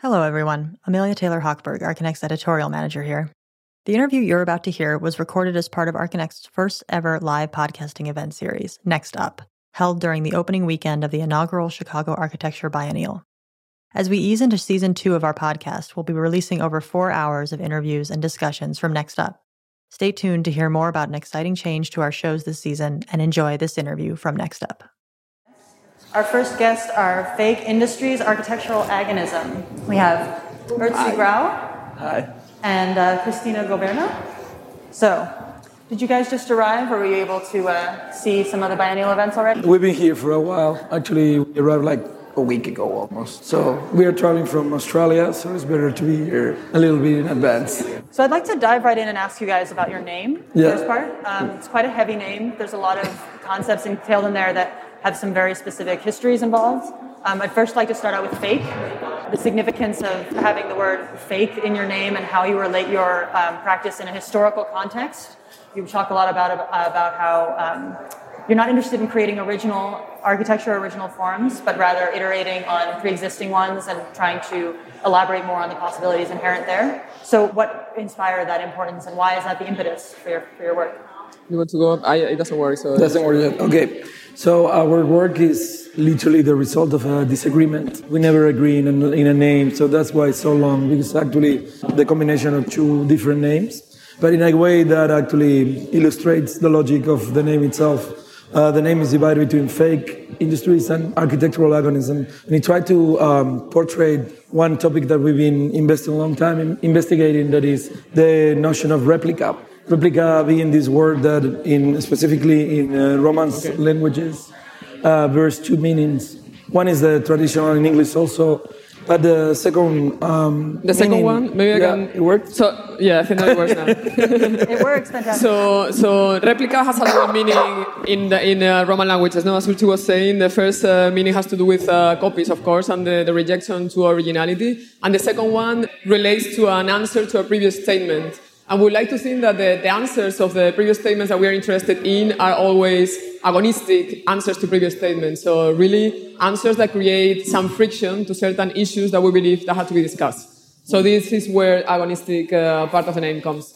Hello, everyone. Amelia Taylor Hochberg, Archinect's editorial manager here. The interview you're about to hear was recorded as part of Archinect's first ever live podcasting event series, Next Up, held during the opening weekend of the inaugural Chicago Architecture Biennial. As we ease into season two of our podcast, we'll be releasing over four hours of interviews and discussions from Next Up. Stay tuned to hear more about an exciting change to our shows this season and enjoy this interview from Next Up. Our first guests are Fake Industries Architectural Agonism. We have Urtzi Grau. Hi. And uh, Cristina Goberna. So, did you guys just arrive, or were you able to uh, see some of the biennial events already? We've been here for a while. Actually, we arrived like a week ago almost. So we are traveling from Australia, so it's better to be here a little bit in advance. So I'd like to dive right in and ask you guys about your name. Yeah. First part. Um, it's quite a heavy name. There's a lot of concepts entailed in there that have some very specific histories involved. Um, I'd first like to start out with fake, the significance of having the word fake in your name and how you relate your um, practice in a historical context. You talk a lot about, about how um, you're not interested in creating original architecture, original forms, but rather iterating on pre existing ones and trying to elaborate more on the possibilities inherent there. So, what inspired that importance and why is that the impetus for your, for your work? You want to go up? I, it doesn't work. So it doesn't work yet. Okay. So our work is literally the result of a disagreement. We never agree in a, in a name, so that's why it's so long. Because actually, the combination of two different names, but in a way that actually illustrates the logic of the name itself. Uh, the name is divided between fake industries and architectural agonism. And we try to um, portray one topic that we've been investing a long time in investigating, that is the notion of replica replica being this word that in specifically in uh, Romance okay. languages uh, bears two meanings. One is the traditional in English also, but the second um, the second meaning, one maybe I can it worked. So yeah, I think that it works now. it works fantastic. So so replica has a lot of meaning in the in uh, Roman languages. No, as Urtzi was saying, the first uh, meaning has to do with uh, copies, of course, and the, the rejection to originality, and the second one relates to an answer to a previous statement. And we like to think that the, the, answers of the previous statements that we are interested in are always agonistic answers to previous statements. So really answers that create some friction to certain issues that we believe that have to be discussed. So this is where agonistic uh, part of the name comes.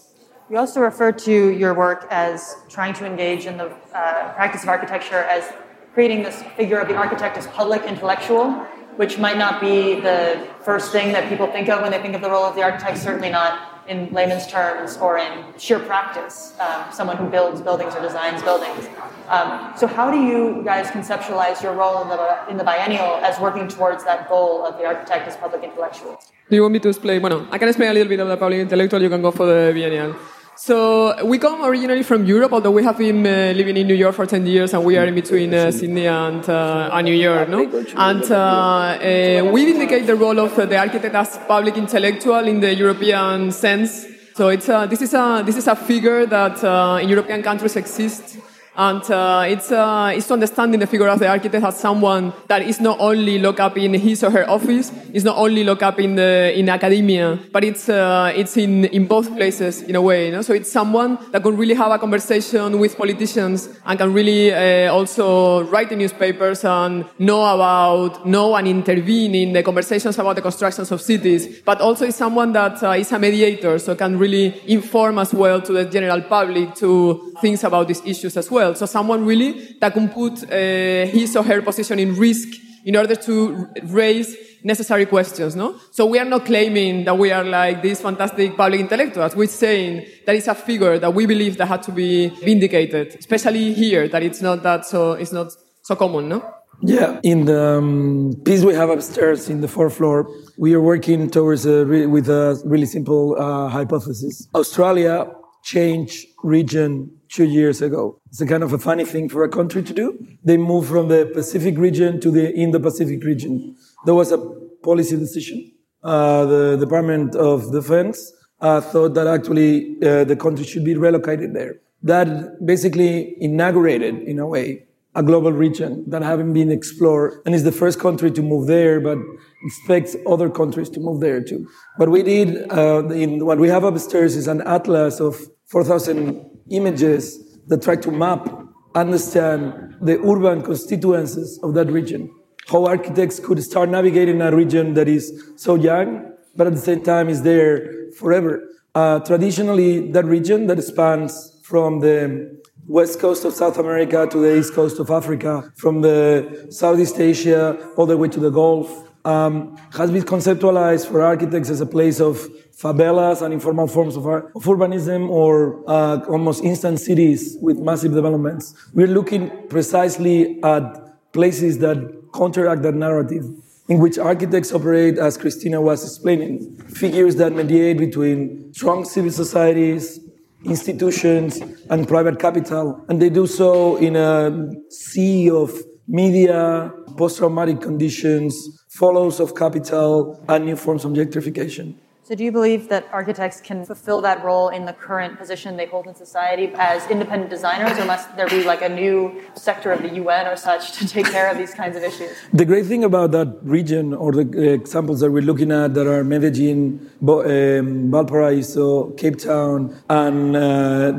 You also refer to your work as trying to engage in the uh, practice of architecture as creating this figure of the architect as public intellectual, which might not be the first thing that people think of when they think of the role of the architect, certainly not in layman's terms or in sheer practice, um, someone who builds buildings or designs buildings. Um, so, how do you guys conceptualize your role in the, in the biennial as working towards that goal of the architect as public intellectual? Do you want me to explain? Well, I can explain a little bit of the public intellectual. You can go for the biennial. So we come originally from Europe, although we have been uh, living in New York for 10 years and we are in between uh, Sydney and, uh, and, New York. No? And uh, uh, we indicate the role of the architect as public intellectual in the European sense. So it's, this, is a, this is a figure that in European countries exists and uh, it's, uh, it's understanding the figure of the architect as someone that is not only locked up in his or her office, is not only locked up in, the, in academia, but it's, uh, it's in, in both places in a way. You know? So it's someone that can really have a conversation with politicians and can really uh, also write in newspapers and know about, know and intervene in the conversations about the constructions of cities, but also is someone that uh, is a mediator, so can really inform as well to the general public to things about these issues as well well. So someone really that can put uh, his or her position in risk in order to raise necessary questions, no? So we are not claiming that we are like these fantastic public intellectuals. We're saying that it's a figure that we believe that had to be vindicated, especially here, that it's not that so, it's not so common, no? Yeah, in the um, piece we have upstairs in the fourth floor, we are working towards a with a really simple uh, hypothesis. Australia change region two years ago. It's a kind of a funny thing for a country to do. They moved from the Pacific region to the Indo-Pacific region. There was a policy decision. Uh, the Department of Defense uh, thought that actually uh, the country should be relocated there. That basically inaugurated, in a way, a global region that haven't been explored and is the first country to move there, but expects other countries to move there too. What we did, uh, in what we have upstairs is an atlas of 4,000 images that try to map, understand the urban constituencies of that region. how architects could start navigating a region that is so young, but at the same time is there forever. Uh, traditionally, that region that spans from the west coast of South America to the east coast of Africa, from the Southeast Asia all the way to the Gulf, um, has been conceptualized for architects as a place of favelas and informal forms of, of urbanism or uh, almost instant cities with massive developments. We're looking precisely at places that counteract that narrative in which architects operate, as Cristina was explaining, figures that mediate between strong civil societies, institutions, and private capital. And they do so in a sea of media, post traumatic conditions, follows of capital, and new forms of gentrification. So, do you believe that architects can fulfill that role in the current position they hold in society as independent designers, or must there be like a new sector of the UN or such to take care of these kinds of issues? The great thing about that region, or the examples that we're looking at that are Medellin, um, Valparaiso, Cape Town, and uh,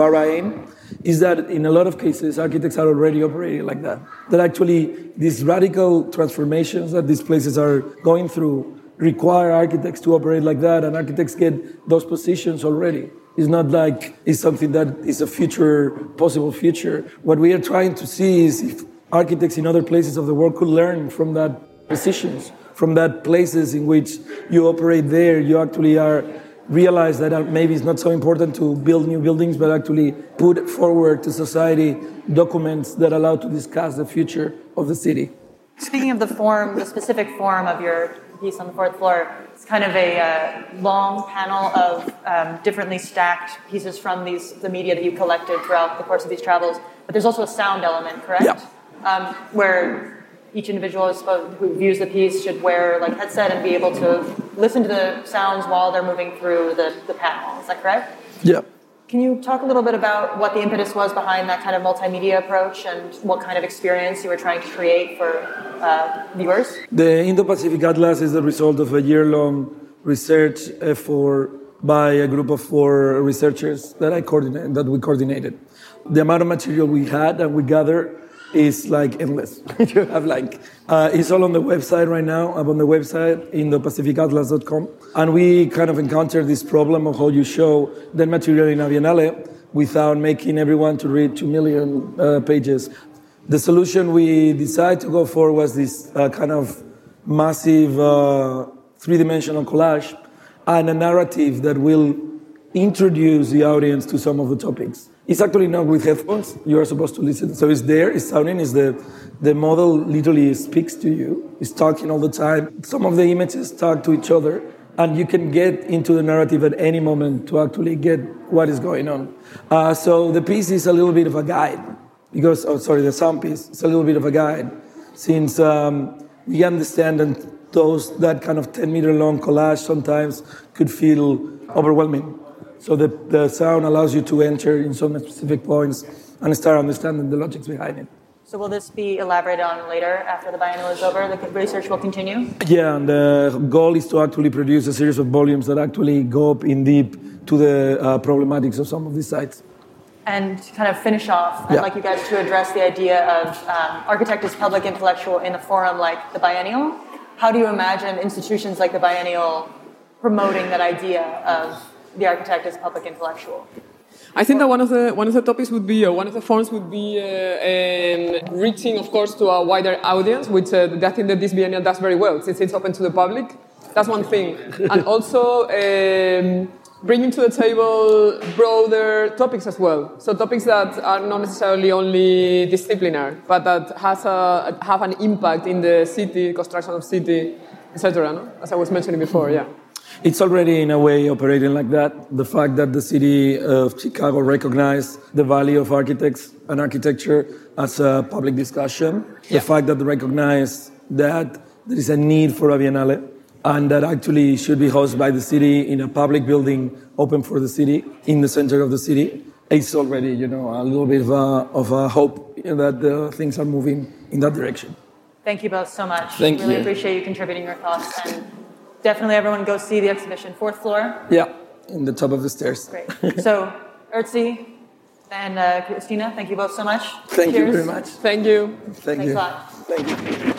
Bahrain, is that in a lot of cases, architects are already operating like that. That actually, these radical transformations that these places are going through require architects to operate like that, and architects get those positions already. It's not like it's something that is a future, possible future. What we are trying to see is if architects in other places of the world could learn from that positions, from that places in which you operate there, you actually are realize that uh, maybe it's not so important to build new buildings, but actually put forward to society documents that allow to discuss the future of the city. Speaking of the form, the specific form of your piece on the fourth floor. It's kind of a uh, long panel of um, differently stacked pieces from these the media that you collected throughout the course of these travels. But there's also a sound element, correct? Yeah. Um, where each individual who views the piece should wear like headset and be able to listen to the sounds while they're moving through the, the panel. Is that correct? Yeah. Can you talk a little bit about what the impetus was behind that kind of multimedia approach and what kind of experience you were trying to create for uh, viewers? The Indo Pacific Atlas is the result of a year long research effort by a group of four researchers that I coordinated, that we coordinated. The amount of material we had and we gathered is like endless. you have like, uh, it's all on the website right now. I'm on the website, in indopacificatlas.com. And we kind of encountered this problem of how you show the material in a Biennale without making everyone to read two million uh, pages. The solution we decided to go for was this uh, kind of massive uh, three-dimensional collage and a narrative that will introduce the audience to some of the topics. It's actually not with headphones. You are supposed to listen. So it's there, it's sounding, is the, the model literally speaks to you. It's talking all the time. Some of the images talk to each other, and you can get into the narrative at any moment to actually get what is going on. Uh, so the piece is a little bit of a guide, because, oh, sorry, the sound piece is a little bit of a guide, since um, we understand that those, that kind of 10 meter long collage sometimes could feel overwhelming. So the, the sound allows you to enter in some specific points and start understanding the logics behind it. So will this be elaborated on later after the biennial is over? The research will continue? Yeah, and the goal is to actually produce a series of volumes that actually go up in deep to the uh, problematics of some of these sites. And to kind of finish off, I'd Yeah. like you guys to address the idea of um, architect as public intellectual in a forum like the biennial. How do you imagine institutions like the biennial promoting that idea of the architect as public intellectual? I think that one of the one of the topics would be, or one of the forms would be, uh, um, reaching, of course, to a wider audience, which uh, I think that this biennial does very well, since it's open to the public. That's one thing, and also um, bringing to the table broader topics as well. So topics that are not necessarily only disciplinary, but that has a, have an impact in the city, construction of city, etc. No? As I was mentioning before, yeah. It's already in a way operating like that. The fact that the city of Chicago recognized the value of architects and architecture as a public discussion. Yeah. The fact that they recognize that there is a need for a biennale and that actually should be hosted by the city in a public building open for the city in the center of the city. It's already, you know, a little bit of a, of a hope that uh, things are moving in that direction. Thank you both so much. Thank really you. appreciate you contributing your thoughts. And definitely everyone go see the exhibition. Fourth floor. Yeah, in the top of the stairs. Great. so, Urtzi and uh, Cristina, thank you both so much. Thank you very much. Thank you. Thank Thanks you. a lot. Thank you.